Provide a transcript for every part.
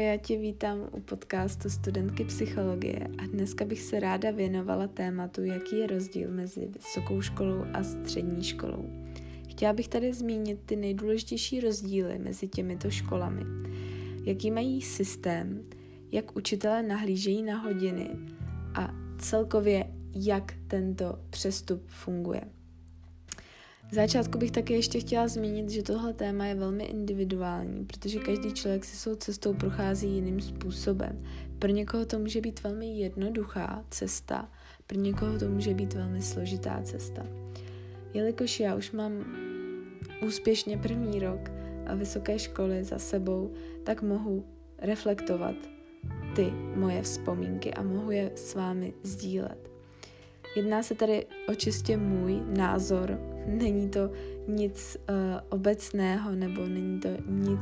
Ahoj, já tě vítám u podcastu Studentky psychologie a dneska bych se ráda věnovala tématu, jaký je rozdíl mezi vysokou školou a střední školou. Chtěla bych tady zmínit ty nejdůležitější rozdíly mezi těmito školami. Jaký mají systém, jak učitelé nahlížejí na hodiny a celkově jak tento přestup funguje. V začátku bych také ještě chtěla zmínit, že tohle téma je velmi individuální, protože každý člověk si svou cestou prochází jiným způsobem. Pro někoho to může být velmi jednoduchá cesta, pro někoho to může být velmi složitá cesta. Jelikož já už mám úspěšně první rok a vysoké školy za sebou, tak mohu reflektovat ty moje vzpomínky a mohu je s vámi sdílet. Jedná se tady o čistě můj názor, není to nic uh, obecného nebo není to nic,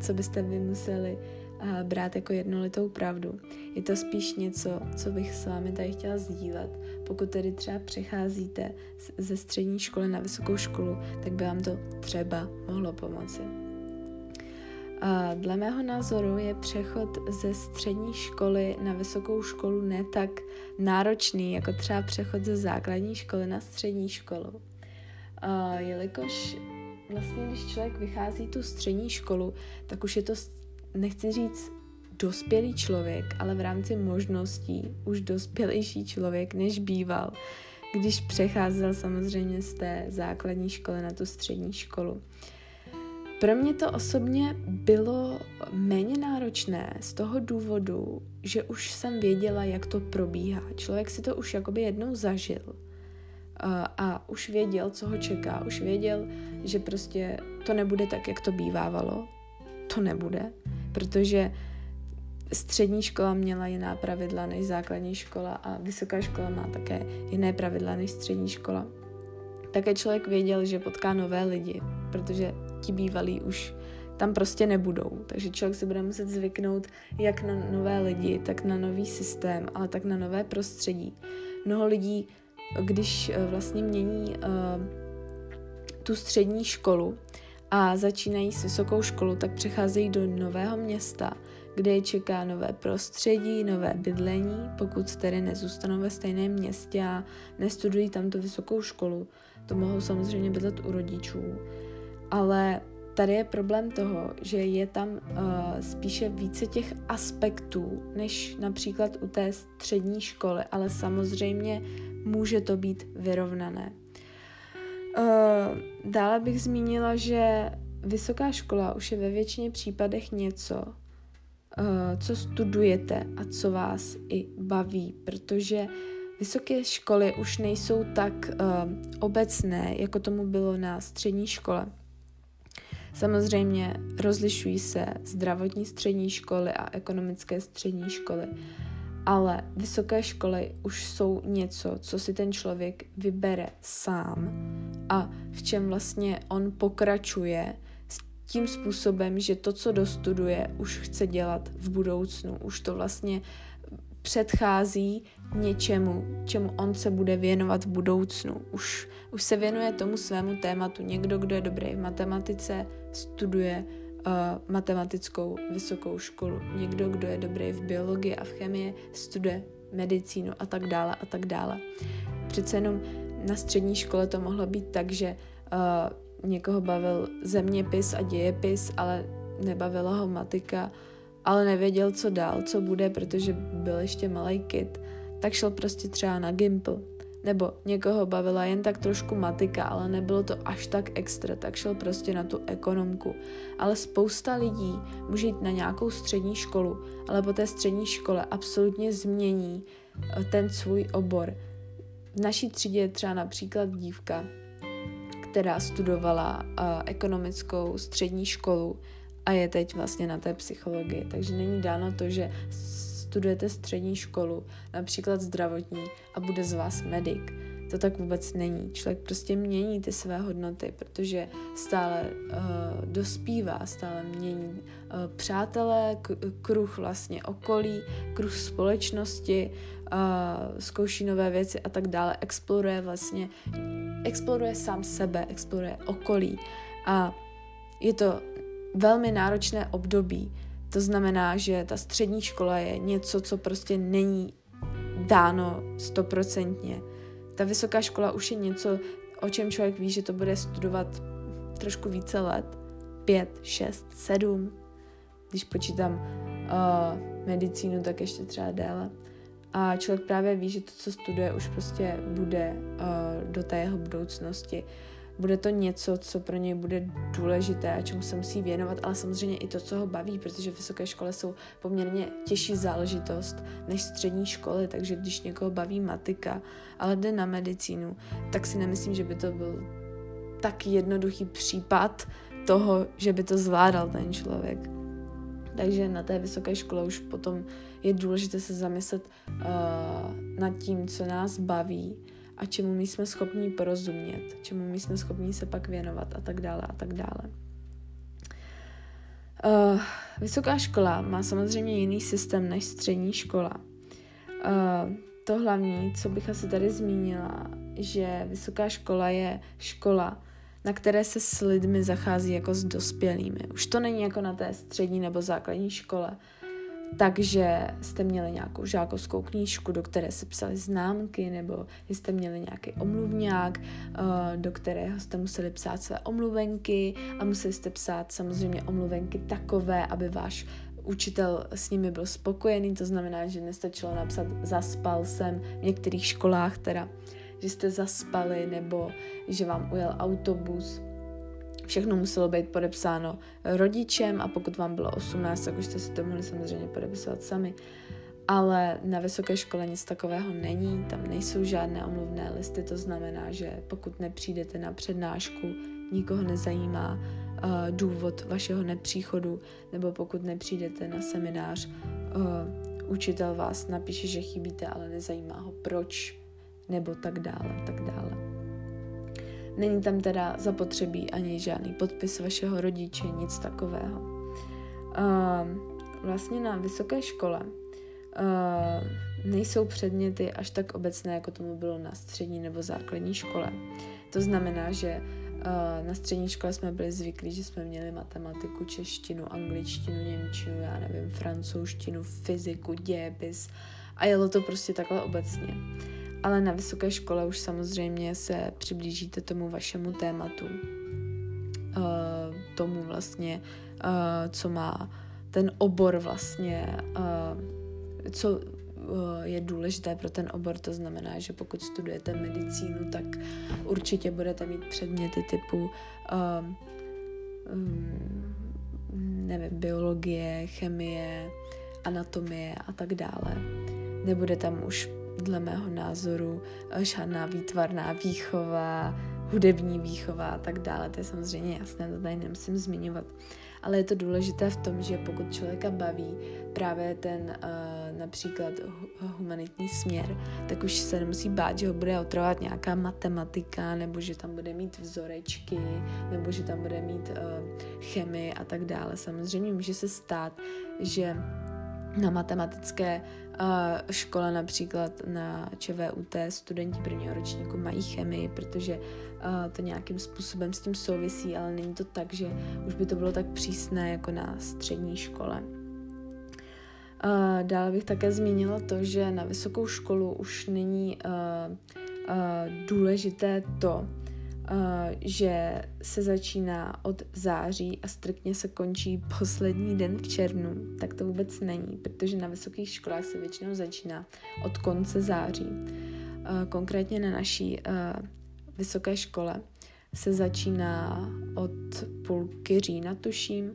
co byste vy museli uh, brát jako jednolitou pravdu. Je to spíš něco, co bych s vámi tady chtěla sdílet. Pokud tedy třeba přecházíte ze střední školy na vysokou školu, tak by vám to třeba mohlo pomoci. A dle mého názoru je přechod ze střední školy na vysokou školu ne tak náročný, jako třeba přechod ze základní školy na střední školu. Jelikož vlastně, když člověk vychází tu střední školu, tak už je to, nechci říct, dospělý člověk, ale v rámci možností už dospělejší člověk, než býval, když přecházel samozřejmě z té základní školy na tu střední školu. Pro mě to osobně bylo méně náročné z toho důvodu, že už jsem věděla, jak to probíhá. Člověk si to už jakoby jednou zažil a už věděl, co ho čeká. Už věděl, že prostě to nebude tak, jak to bývávalo. To nebude, protože střední škola měla jiná pravidla než základní škola a vysoká škola má také jiné pravidla než střední škola. Také člověk věděl, že potká nové lidi, protože ti bývalí už tam prostě nebudou. Takže člověk se bude muset zvyknout jak na nové lidi, tak na nový systém, ale tak na nové prostředí. Mnoho lidí, když eh, vlastně mění uh, tu střední školu a začínají s vysokou školu, tak přecházejí do nového města, kde je čeká nové prostředí, nové bydlení, pokud tedy nezůstanou ve stejném městě a nestudují tam tu vysokou školu. To mohou samozřejmě bydlet u rodičů ale tady je problém toho, že je tam uh, spíše více těch aspektů, než například u té střední školy, ale samozřejmě může to být vyrovnané. Uh, dále bych zmínila, že vysoká škola už je ve většině případech něco, uh, co studujete a co vás i baví, protože vysoké školy už nejsou tak uh, obecné, jako tomu bylo na střední škole. Samozřejmě rozlišují se zdravotní střední školy a ekonomické střední školy, ale vysoké školy už jsou něco, co si ten člověk vybere sám a v čem vlastně on pokračuje s tím způsobem, že to, co dostuduje, už chce dělat v budoucnu. Už to vlastně předchází něčemu, čemu on se bude věnovat v budoucnu. Už, už se věnuje tomu svému tématu. Někdo, kdo je dobrý v matematice, studuje uh, matematickou vysokou školu. Někdo, kdo je dobrý v biologii a v chemii, studuje medicínu a tak dále a tak dále. Přece jenom na střední škole to mohlo být tak, že uh, někoho bavil zeměpis a dějepis, ale nebavila ho matika ale nevěděl, co dál, co bude, protože byl ještě malý kid, tak šel prostě třeba na Gimple. Nebo někoho bavila jen tak trošku matika, ale nebylo to až tak extra, tak šel prostě na tu ekonomku. Ale spousta lidí může jít na nějakou střední školu, ale po té střední škole absolutně změní eh, ten svůj obor. V naší třídě je třeba například dívka, která studovala uh, ekonomickou střední školu a je teď vlastně na té psychologii. Takže není dáno to, že studujete střední školu, například zdravotní, a bude z vás medic. To tak vůbec není. Člověk prostě mění ty své hodnoty, protože stále uh, dospívá, stále mění uh, přátelé, kruh vlastně okolí, kruh společnosti, uh, zkouší nové věci a tak dále. Exploruje vlastně, exploruje sám sebe, exploruje okolí a je to velmi náročné období To znamená, že ta střední škola je něco, co prostě není dáno stoprocentně. Ta vysoká škola už je něco, o čem člověk ví, že to bude studovat trošku více let. Pět, šest, sedm. Když počítám uh, medicínu, tak ještě třeba déle. A člověk právě ví, že to, co studuje, už prostě bude uh, do té jeho budoucnosti. Bude to něco, co pro něj bude důležité a čemu se musí věnovat, ale samozřejmě i to, co ho baví, protože vysoké školy jsou poměrně těžší záležitost než střední školy, takže když někoho baví matika, ale jde na medicínu, tak si nemyslím, že by to byl tak jednoduchý případ toho, že by to zvládal ten člověk. Takže na té vysoké škole už potom je důležité se zamyslet uh, nad tím, co nás baví a čemu my jsme schopni porozumět, čemu my jsme schopni se pak věnovat a tak dále a tak dále. Uh, vysoká škola má samozřejmě jiný systém než střední škola. Uh, to hlavní, co bych asi tady zmínila, že vysoká škola je škola, na které se s lidmi zachází jako s dospělými. Už to není jako na té střední nebo základní škole, takže jste měli nějakou žákovskou knížku, do které se psaly známky, nebo jste měli nějaký omluvňák, eh, do kterého jste museli psát své omluvenky a museli jste psát samozřejmě omluvenky takové, aby váš učitel s nimi byl spokojený, to znamená, že nestačilo napsat zaspal jsem v některých školách teda, že jste zaspali nebo že vám ujel autobus. Všechno muselo být podepsáno rodičem a pokud vám bylo 18, tak už jste si to mohli samozřejmě podepisovat sami. Ale na vysoké škole nic takového není, tam nejsou žádné omluvné listy, to znamená, že pokud nepřijdete na přednášku, nikoho nezajímá uh, důvod vašeho nepříchodu, nebo pokud nepřijdete na seminář, uh, učitel vás napíše, že chybíte, ale nezajímá ho proč, nebo tak dále, tak dále. Není tam teda zapotřebí ani žádný podpis vašeho rodiče, nic takového. Uh, vlastně na vysoké škole uh, nejsou předměty až tak obecné, jako tomu bylo na střední nebo základní škole. To znamená, že uh, na střední škole jsme byli zvyklí, že jsme měli matematiku, češtinu, angličtinu, němčinu, já nevím, francouzštinu, fyziku, dějepis a jelo to prostě takhle obecně ale na vysoké škole už samozřejmě se přiblížíte tomu vašemu tématu, uh, tomu vlastně, uh, co má ten obor vlastně, uh, co je důležité pro ten obor, to znamená, že pokud studujete medicínu, tak určitě budete mít předměty typu um, nevím, biologie, chemie, anatomie a tak dále. Nebude tam už dle mého názoru eh, žádná výtvarná výchova, hudební výchova a tak dále. To je samozřejmě jasné, to tady nemusím zmiňovat. Ale je to důležité v tom, že pokud člověka baví právě ten uh, například humanitní směr, tak už se nemusí bát, že ho bude otravovat nějaká matematika, nebo že tam bude mít vzorečky, nebo že tam bude mít uh, chemii a tak dále. Samozřejmě může se stát, že na matematické uh, škole například na ČVUT studenti prvního ročníku mají chemii, protože uh, to nějakým způsobem s tím souvisí, ale není to tak, že už by to bylo tak přísné jako na střední škole. Uh, dále bych také zmínila to, že na vysokou školu už není důležité to, že se začíná od září a striktně se končí poslední den v červnu, tak to vůbec není, protože na vysokých školách se většinou začíná od konce září. Uh, konkrétně na naší uh, vysoké škole se začíná od půlky října, tuším,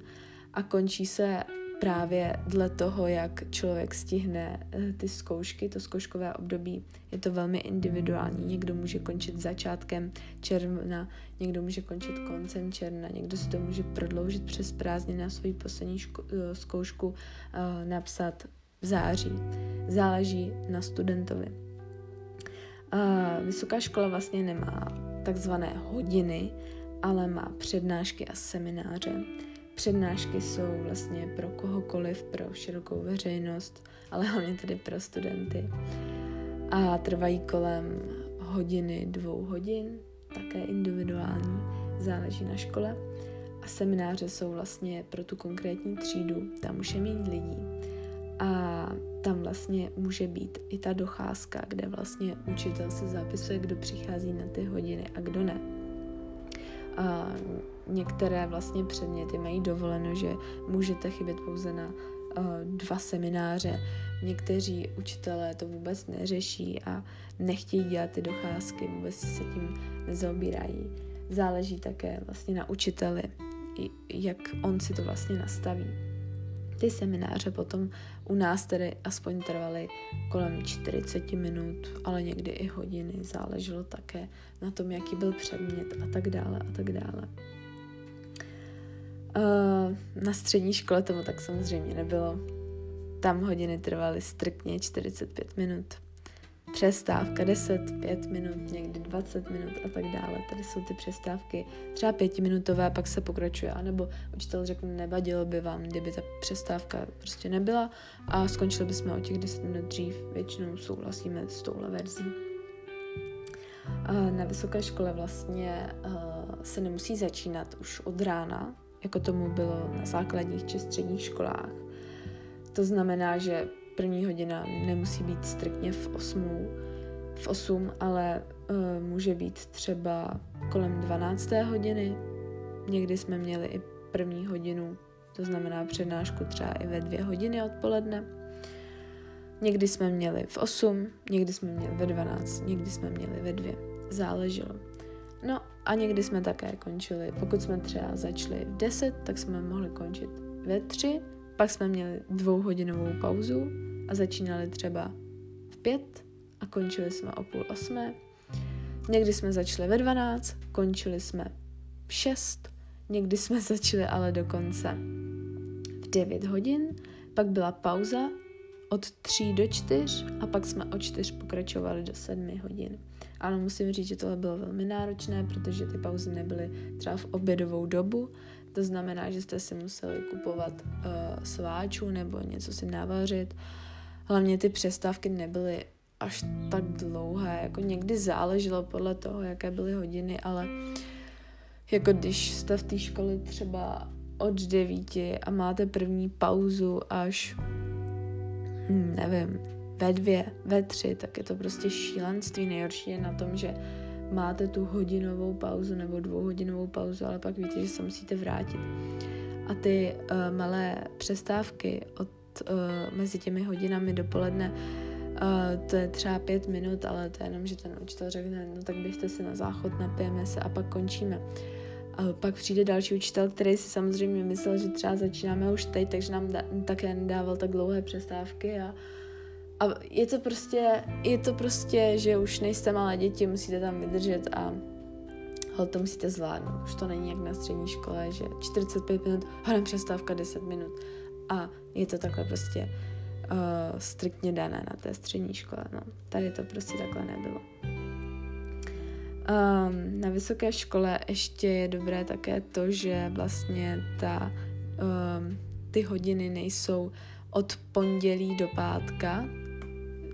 a končí se právě dle toho, jak člověk stihne eh, ty zkoušky, to zkouškové období, je to velmi individuální. Někdo může končit začátkem června, někdo může končit koncem června, někdo si to může prodloužit přes prázdniny na svoji poslední ško- eh, zkoušku uh, napsat v září. Záleží na studentovi. Uh, vysoká škola vlastně nemá takzvané hodiny, ale má přednášky a semináře Přednášky jsou vlastně pro kohokoliv, pro širokou veřejnost, ale hlavně tedy pro studenty. A trvají kolem hodiny, dvou hodin, také individuální, záleží na škole. a semináře jsou vlastně pro tu konkrétní třídu, tam už je méně lidí. A tam vlastně může být i ta docházka, kde vlastně učitel se zapisuje, kdo přichází na ty hodiny a kdo ne. A některé vlastně předměty mají dovoleno, že můžete chybět pouze na uh, dva semináře. Někteří učitelé to vůbec neřeší a nechtějí dělat ty docházky, vůbec se tím nezaobírají. Záleží také vlastně na učiteli, jak on si to vlastně nastaví. Ty semináře potom u nás tedy aspoň trvaly kolem 40 minut, ale někdy i hodiny, záleželo také na tom, jaký byl předmět a tak dále a tak dále. Uh, na střední škole tomu tak samozřejmě nebylo. Tam hodiny trvaly striktně 45 minut přestávka 10, 5 minut, někdy 20 minut a tak dále. Tady jsou ty přestávky třeba pětiminutové, pak se pokračuje, anebo učitel řekne, nevadilo by vám, kdyby ta přestávka prostě nebyla a skončili bychom o těch 10 minut dřív. Většinou souhlasíme s touhle verzí. Na vysoké škole vlastně se nemusí začínat už od rána, jako tomu bylo na základních či středních školách. To znamená, že první hodina nemusí být striktně v 8, v 8 ale uh, může být třeba kolem 12. hodiny. Někdy jsme měli i první hodinu, to znamená přednášku třeba i ve dvě hodiny odpoledne. Někdy jsme měli v 8, někdy jsme měli ve 12, někdy jsme měli ve 2. Záleželo. No a někdy jsme také končili, pokud jsme třeba začali v 10, tak jsme mohli končit ve 3, pak jsme měli dvouhodinovou pauzu a začínali třeba v pět a končili jsme o půl osmé. Někdy jsme začali ve 12, končili jsme v 6, někdy jsme začali ale dokonce v 9 hodin, pak byla pauza od 3 do 4 a pak jsme od 4 pokračovali do 7 hodin. Ano, musím říct, že tohle bylo velmi náročné, protože ty pauzy nebyly třeba v obědovou dobu, to znamená, že jste si museli kupovat uh, sváčů nebo něco si navařit. Hlavně ty přestávky nebyly až tak dlouhé, jako někdy záleželo podle toho, jaké byly hodiny, ale jako když jste v té škole třeba od devíti a máte první pauzu až, hm, nevím, ve dvě, ve tři, tak je to prostě šílenství. Nejhorší je na tom, že máte tu hodinovou pauzu nebo dvouhodinovou pauzu, ale pak víte, že se musíte vrátit. A ty uh, malé přestávky od uh, mezi těmi hodinami dopoledne uh, to je třeba pět minut, ale to je jenom, že ten učitel řekne, no tak běžte si na záchod, napijeme se a pak končíme. A pak přijde další učitel, který si samozřejmě myslel, že třeba začínáme už teď, takže nám da, také nedával tak dlouhé přestávky a, a je to prostě, je to prostě, že už nejste malé děti, musíte tam vydržet a ale to musíte zvládnout. Už to není jak na střední škole, že 45 minut, hodem přestávka 10 minut. A je to takhle prostě uh, striktně dané na té střední škole. No. Tady to prostě takhle nebylo. Um, na vysoké škole ještě je dobré také to, že vlastně ta, um, ty hodiny nejsou od pondělí do pátka,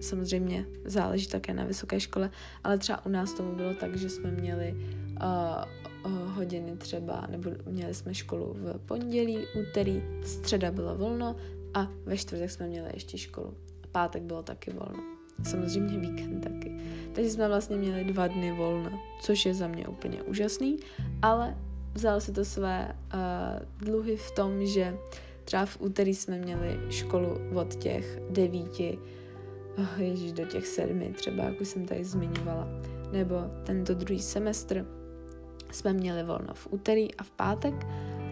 samozřejmě záleží také na vysoké škole, ale třeba u nás tomu bylo tak, že jsme měli uh, uh, hodiny třeba, nebo měli jsme školu v pondělí, úterý, středa bylo volno a ve čtvrtek jsme měli ještě školu. A pátek bylo taky volno. Samozřejmě víkend taky. Takže jsme vlastně měli dva dny volna, což je za mě úplně úžasný, ale vzal si to své uh, dluhy v tom, že třeba v úterý jsme měli školu od těch devíti, ježíš, do těch sedmi třeba, jak už jsem tady zmiňovala. Nebo tento druhý semestr jsme měli volno v úterý a v pátek,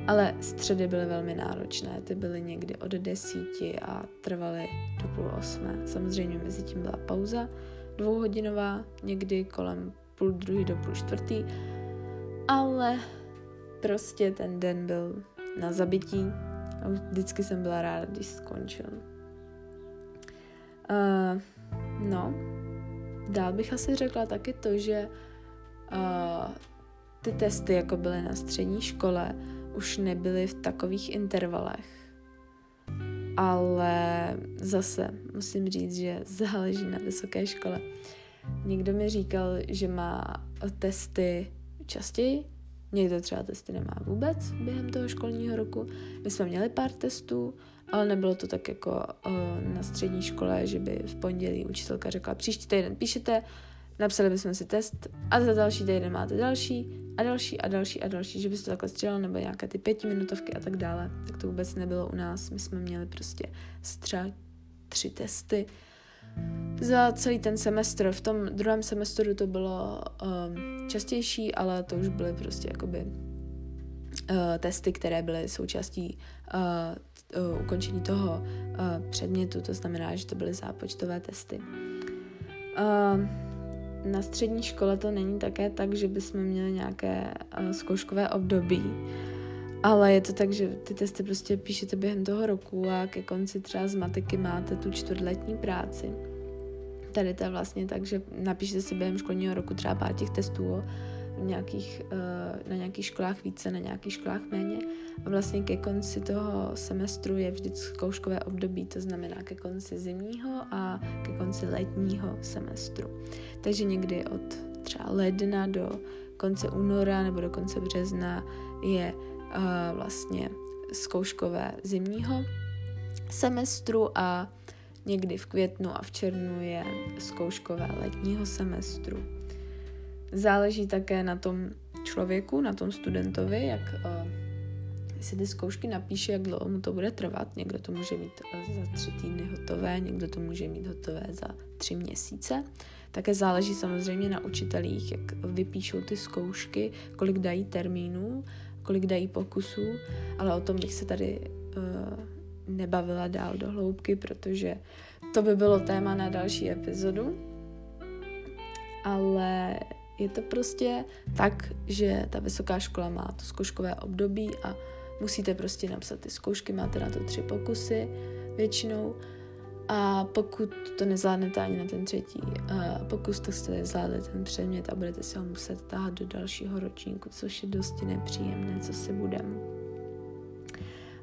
ale středy byly velmi náročné, ty byly někdy od desíti a trvaly do půl osmé. Samozřejmě mezi tím byla pauza dvouhodinová, někdy kolem půl druhý do půl čtvrtý, ale prostě ten den byl na zabití a vždycky jsem byla ráda, když skončil. Uh, no, dál bych asi řekla taky to, že uh, ty testy, jako byly na střední škole, už nebyly v takových intervalech. Ale zase musím říct, že záleží na vysoké škole. Někdo mi říkal, že má testy častěji, někdo třeba testy nemá vůbec během toho školního roku. My jsme měli pár testů, ale nebylo to tak jako uh, na střední škole, že by v pondělí učitelka řekla, příští týden píšete, napsali bychom si test a za další týden máte další a další a další a další, že byste to takhle střelili, nebo nějaké ty pětiminutovky a tak dále. Tak to vůbec nebylo u nás. My jsme měli prostě třeba tři testy za celý ten semestr. V tom druhém semestru to bylo um, častější, ale to už byly prostě jakoby uh, testy, které byly součástí uh, uh, ukončení toho uh, předmětu, to znamená, že to byly zápočtové testy. Uh, na střední škole to není také tak, že bychom měli nějaké uh, zkouškové období, ale je to tak, že ty testy prostě píšete během toho roku a ke konci třeba z matiky máte tu čtvrtletní práci. Tady to je vlastně tak, že napíšete si během školního roku třeba pár těch testů v nějakých, uh, na nějakých školách více, na nějakých školách méně. A vlastně ke konci toho semestru je vždy zkouškové období, to znamená ke konci zimního a ke konci letního semestru. Takže někdy od třeba ledna do konce února nebo do konce března je uh, vlastně zkouškové zimního semestru a někdy v květnu a v červnu je zkouškové letního semestru. Záleží také na tom člověku, na tom studentovi, jak uh, si ty zkoušky napíše, jak dlouho mu to bude trvat. Někdo to může mít uh, za tři týdny hotové, někdo to může mít hotové za tři měsíce. Také záleží samozřejmě na učitelích, jak vypíšou ty zkoušky, kolik dají termínů, kolik dají pokusů, ale o tom bych se tady uh, nebavila dál do hloubky, protože to by bylo téma na další epizodu. Ale je to prostě tak, že ta vysoká škola má to zkouškové období a musíte prostě napsat ty zkoušky, máte na to tři pokusy většinou a pokud to nezvládnete ani na ten třetí pokus, tak jste nezvládli ten předmět a budete se ho muset táhat do dalšího ročníku, což je dosti nepříjemné, co si budeme.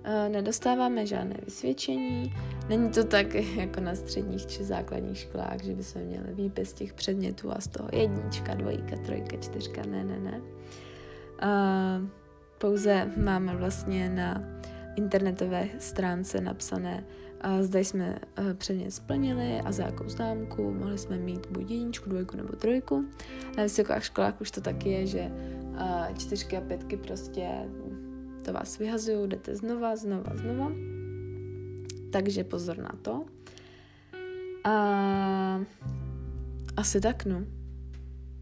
Uh, nedostáváme žádné vysvědčení, není to tak jako na středních či základních školách, že bychom měli výpis těch předmětů a z toho jednička, dvojka, trojka, čtyřka, ne, ne, ne. Uh, pouze máme vlastně na internetové stránce napsané a zde jsme předmět splnili a za jakou známku. Mohli jsme mít buď jedničku, dvojku nebo trojku. Na vysokých školách už to taky je, že čtyřky a pětky prostě to vás vyhazují, jdete znova, znova, znova. Takže pozor na to. A asi tak, no.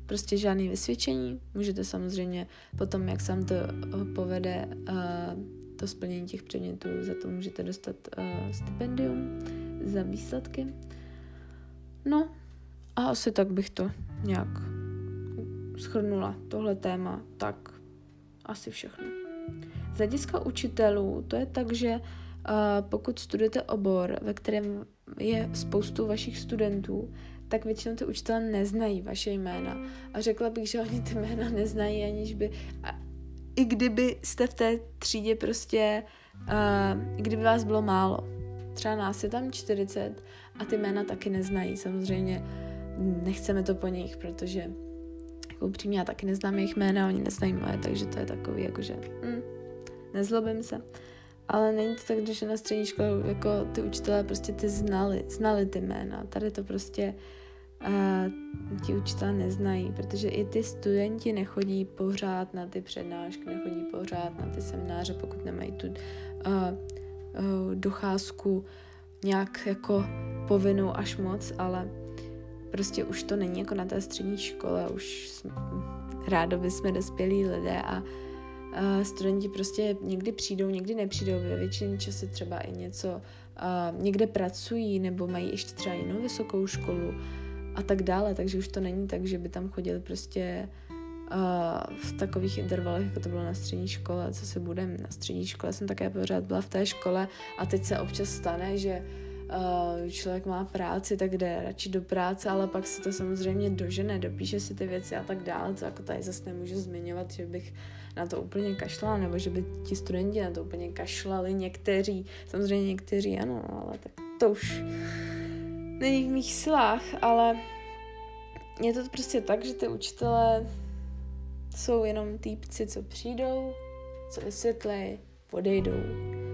Prostě žádný vysvědčení. Můžete samozřejmě potom, jak sám to povede, uh, to splnění těch předmětů, za to můžete dostat uh, stipendium za výsledky. No a asi tak bych to nějak schrnula, tohle téma, tak asi všechno. Z hlediska učitelů to je tak, že uh, pokud studujete obor, ve kterém je spoustu vašich studentů, tak většinou ty učitelé neznají vaše jména. A řekla bych, že oni ty jména neznají, aniž by... A i kdyby jste v té třídě prostě, uh, kdyby vás bylo málo. Třeba nás je tam 40 a ty jména taky neznají. Samozřejmě nechceme to po nich, protože jako upřímně já taky neznám jejich jména, oni neznají moje, takže to je takový jakože mm, nezlobím se. Ale není to tak, že na střední škole jako ty učitelé prostě ty znali, znali ty jména. Tady to prostě a ti učitelé neznají, protože i ty studenti nechodí pořád na ty přednášky, nechodí pořád na ty semináře, pokud nemají tu uh, uh, docházku nějak jako povinnou až moc, ale prostě už to není jako na té střední škole, už jsme, rádoby jsme dospělí lidé a uh, studenti prostě někdy přijdou, někdy nepřijdou, ve většině času třeba i něco uh, někde pracují nebo mají ještě třeba jinou vysokou školu, a tak dále, takže už to není tak, že by tam chodili prostě uh, v takových intervalech, jako to bylo na střední škole, co se budem. Na střední škole jsem také pořád byla v té škole a teď se občas stane, že uh, člověk má práci, tak jde radši do práce, ale pak si to samozřejmě dožene, dopíše si ty věci a tak dále, co jako tady zase nemůžu zmiňovat, že bych na to úplně kašlala, nebo že by ti studenti na to úplně kašlali, někteří, samozřejmě někteří ano, ale tak to už není v mých silách, ale je to prostě tak, že ty učitelé jsou jenom týpci, co přijdou, co vysvětlí, odejdou.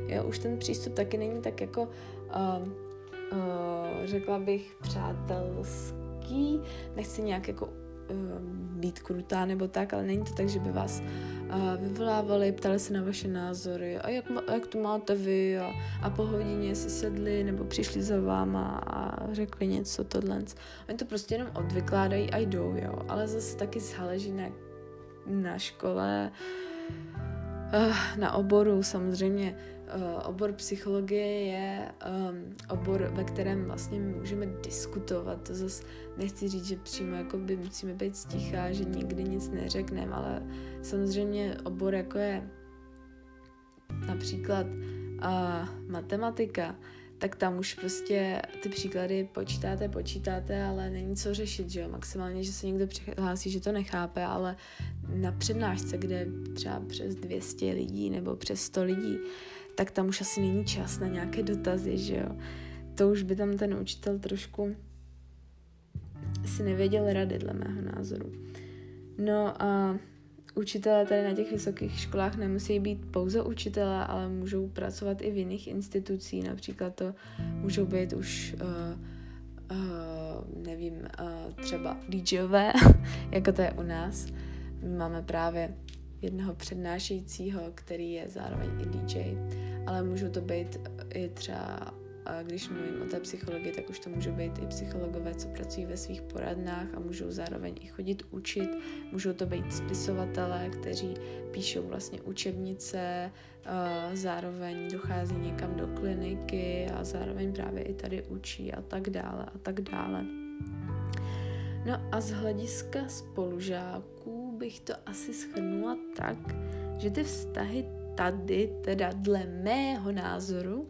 Jo, už ten přístup taky není tak jako, uh, uh, řekla bych, přátelský. Nechci nějak jako uh, být krutá nebo tak, ale není to tak, že by vás uh, vyvolávali, ptali se na vaše názory a jak, jak to máte vy a, a po hodině si sedli nebo přišli za váma a řekli něco tohle. Oni to prostě jenom odvykládají a jdou, jo, ale zase taky záleží na, na škole, na oboru samozřejmě Eh, obor psychologie je um, obor, ve kterém vlastně můžeme diskutovat. To zase nechci říct, že přímo jako by musíme být stichá, že nikdy nic neřekneme, ale samozřejmě obor jako je například uh, matematika, tak tam už prostě ty příklady počítáte, počítáte, ale není co řešit, že jo? Maximálně, že se někdo přihlásí, že to nechápe, ale na přednášce, kde třeba přes 200 lidí nebo přes 100 lidí, tak tam už asi není čas na nějaké dotazy, že jo. To už by tam ten učitel trošku si nevěděl rady, dle mého názoru. No a učitelé tady na těch vysokých školách nemusí být pouze učitelé, ale můžou pracovat i v jiných institucích, například to můžou být už uh, uh, nevím, uh, třeba DJové, jako to je u nás. My máme právě jednoho přednášejícího, který je zároveň i DJ, ale můžou to být i třeba, když mluvím o té psychologii, tak už to můžou být i psychologové, co pracují ve svých poradnách a můžou zároveň i chodit učit, můžou to být spisovatelé, kteří píšou vlastně učebnice, zároveň dochází někam do kliniky a zároveň právě i tady učí a tak dále a tak dále. No a z hlediska spolužáků bych to asi schrnula tak, že ty vztahy tady, teda dle mého názoru,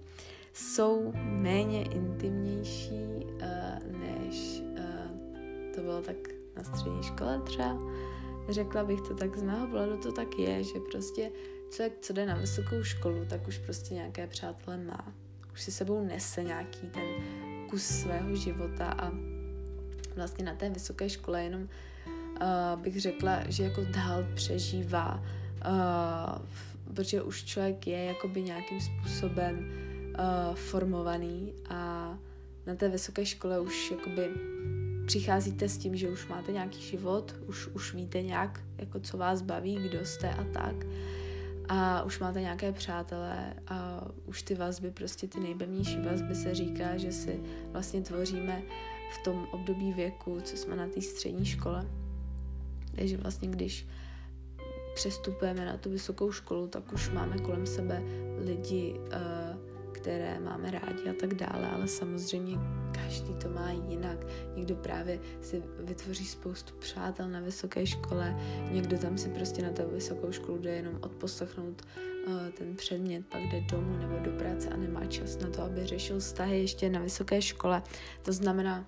jsou méně intimnější, uh, než uh, to bylo tak na střední škole třeba. Řekla bych to tak, z mého pohledu to tak je, že prostě člověk, co jde na vysokou školu, tak už prostě nějaké přátelé má. Už si sebou nese nějaký ten kus svého života a vlastně na té vysoké škole jenom uh, bych řekla, že jako dál přežívá, uh, protože už člověk je jakoby nějakým způsobem uh, formovaný a na té vysoké škole už jakoby přicházíte s tím, že už máte nějaký život, už, už víte nějak, jako co vás baví, kdo jste a tak. A už máte nějaké přátelé a už ty vazby, prostě ty nejbevnější vazby se říká, že si vlastně tvoříme v tom období věku, co jsme na té střední škole. Takže vlastně, když přestupujeme na tu vysokou školu, tak už máme kolem sebe lidi, eh, které máme rádi a tak dále, ale samozřejmě každý to má jinak. Někdo právě si vytvoří spoustu přátel na vysoké škole, někdo tam si prostě na tu vysokou školu jde jenom odposlechnout uh, ten předmět, pak jde domů nebo do práce a nemá čas na to, aby řešil vztahy ještě na vysoké škole. To znamená,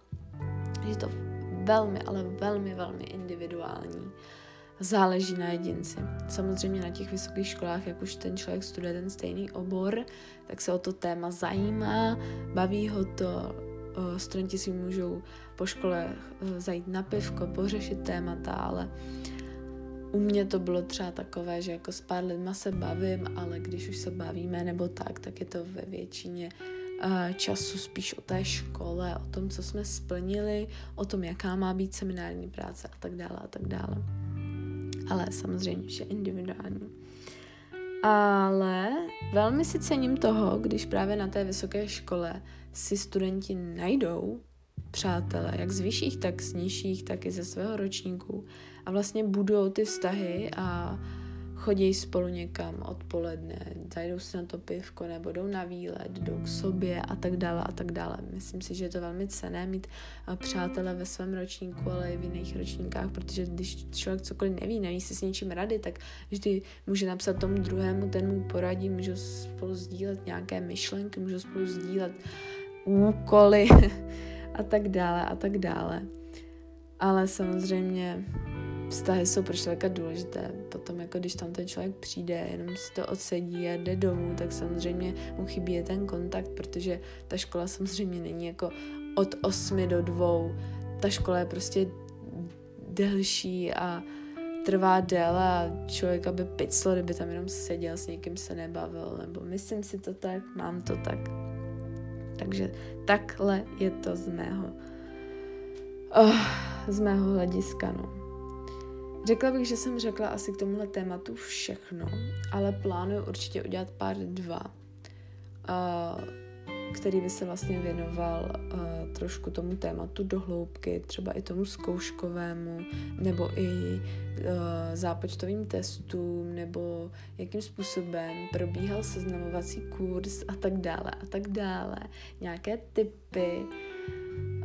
je to velmi, ale velmi, velmi individuální. Záleží na jedinci. Samozřejmě na těch vysokých školách, jak už ten člověk studuje ten stejný obor, tak se o to téma zajímá, baví ho to, studenti si můžou po škole e, zajít na pivko, pořešit témata, ale u mě to bylo třeba takové, že jako s pár lidma se bavím, ale když už se bavíme nebo tak, tak je to ve většině času spíš o té škole, o tom, co jsme splnili, o tom, jaká má být seminární práce a tak dále a tak dále. Ale samozřejmě vše individuální. Ale velmi si cením toho, když právě na té vysoké škole si studenti najdou přátelé, jak z vyšších, tak z nižších, tak i ze svého ročníku a vlastně budou ty vztahy a chodí spolu někam odpoledne, zajdou si na to pivko nebo jdou na výlet, jdou k sobě a tak dále a tak dále. Myslím si, že je to velmi cené mít eh, přátele ve svém ročníku, ale i v jiných ročníkách, protože když člověk cokoliv neví, neví si s něčím rady, tak vždy může napsat tomu druhému, ten mu poradí, můžou spolu sdílet nějaké myšlenky, můžou spolu sdílet úkoly a tak dále a tak dále. Ale samozřejmě vztahy jsou pro člověka důležité. Potom, jako když tam ten člověk přijde, jenom si to odsedí a jde domů, tak samozřejmě mu chybí ten kontakt, protože ta škola samozřejmě není jako od 8 do 2. Ta škola je prostě delší a trvá déle a člověk aby piclo, kdyby tam jenom seděl, s někým se nebavil, nebo myslím si to tak, mám to tak. Takže takhle je to z mého, oh, z mého hlediska, no. Řekla bych, že jsem řekla asi k tomuhle tématu všechno, ale plánuju určitě udělat pár dva, který by se vlastně věnoval trošku tomu tématu do hloubky, třeba i tomu zkouškovému, nebo i zápočtovým testům, nebo jakým způsobem probíhal seznamovací kurz a tak dále a tak dále. Nějaké typy,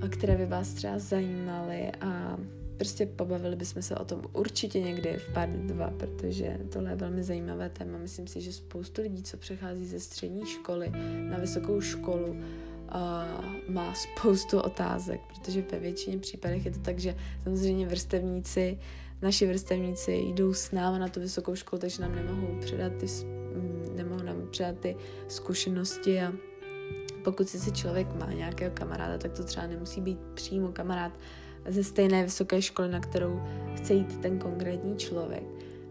které by vás třeba zajímaly a prostě pobavili bychom se o tom určitě někdy v pár dva, protože tohle je velmi zajímavé téma. Myslím si, že spoustu lidí, co přechází ze střední školy na vysokou školu, uh, má spoustu otázek, protože ve většině případech je to tak, že samozřejmě vrstevníci, naši vrstevníci jdou s námi na tu vysokou školu, takže nám nemohou předat ty, mm, nemohou nám předat ty zkušenosti a pokud si člověk má nějakého kamaráda, tak to třeba nemusí být přímo kamarád, ze stejné vysoké školy, na kterou chce jít ten konkrétní člověk.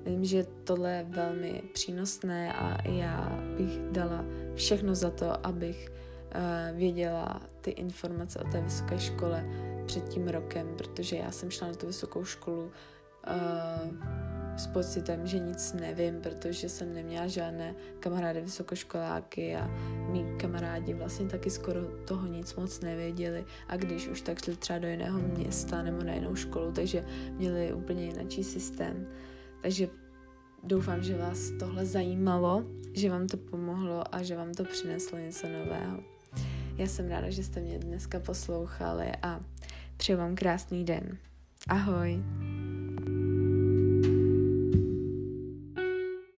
Vím, že tohle je velmi přínosné a já bych dala všechno za to, abych uh, věděla ty informace o té vysoké škole před tím rokem, protože já jsem šla na tu vysokou školu uh, s pocitem, že nic nevím, protože jsem neměla žádné kamarády vysokoškoláky a mý kamarádi vlastně taky skoro toho nic moc nevěděli a když už tak šli třeba do jiného města nebo na jinou školu, takže měli úplně jiný systém. Takže doufám, že vás tohle zajímalo, že vám to pomohlo a že vám to přineslo něco nového. Já jsem ráda, že jste mě dneska poslouchali a přeju vám krásný den. Ahoj!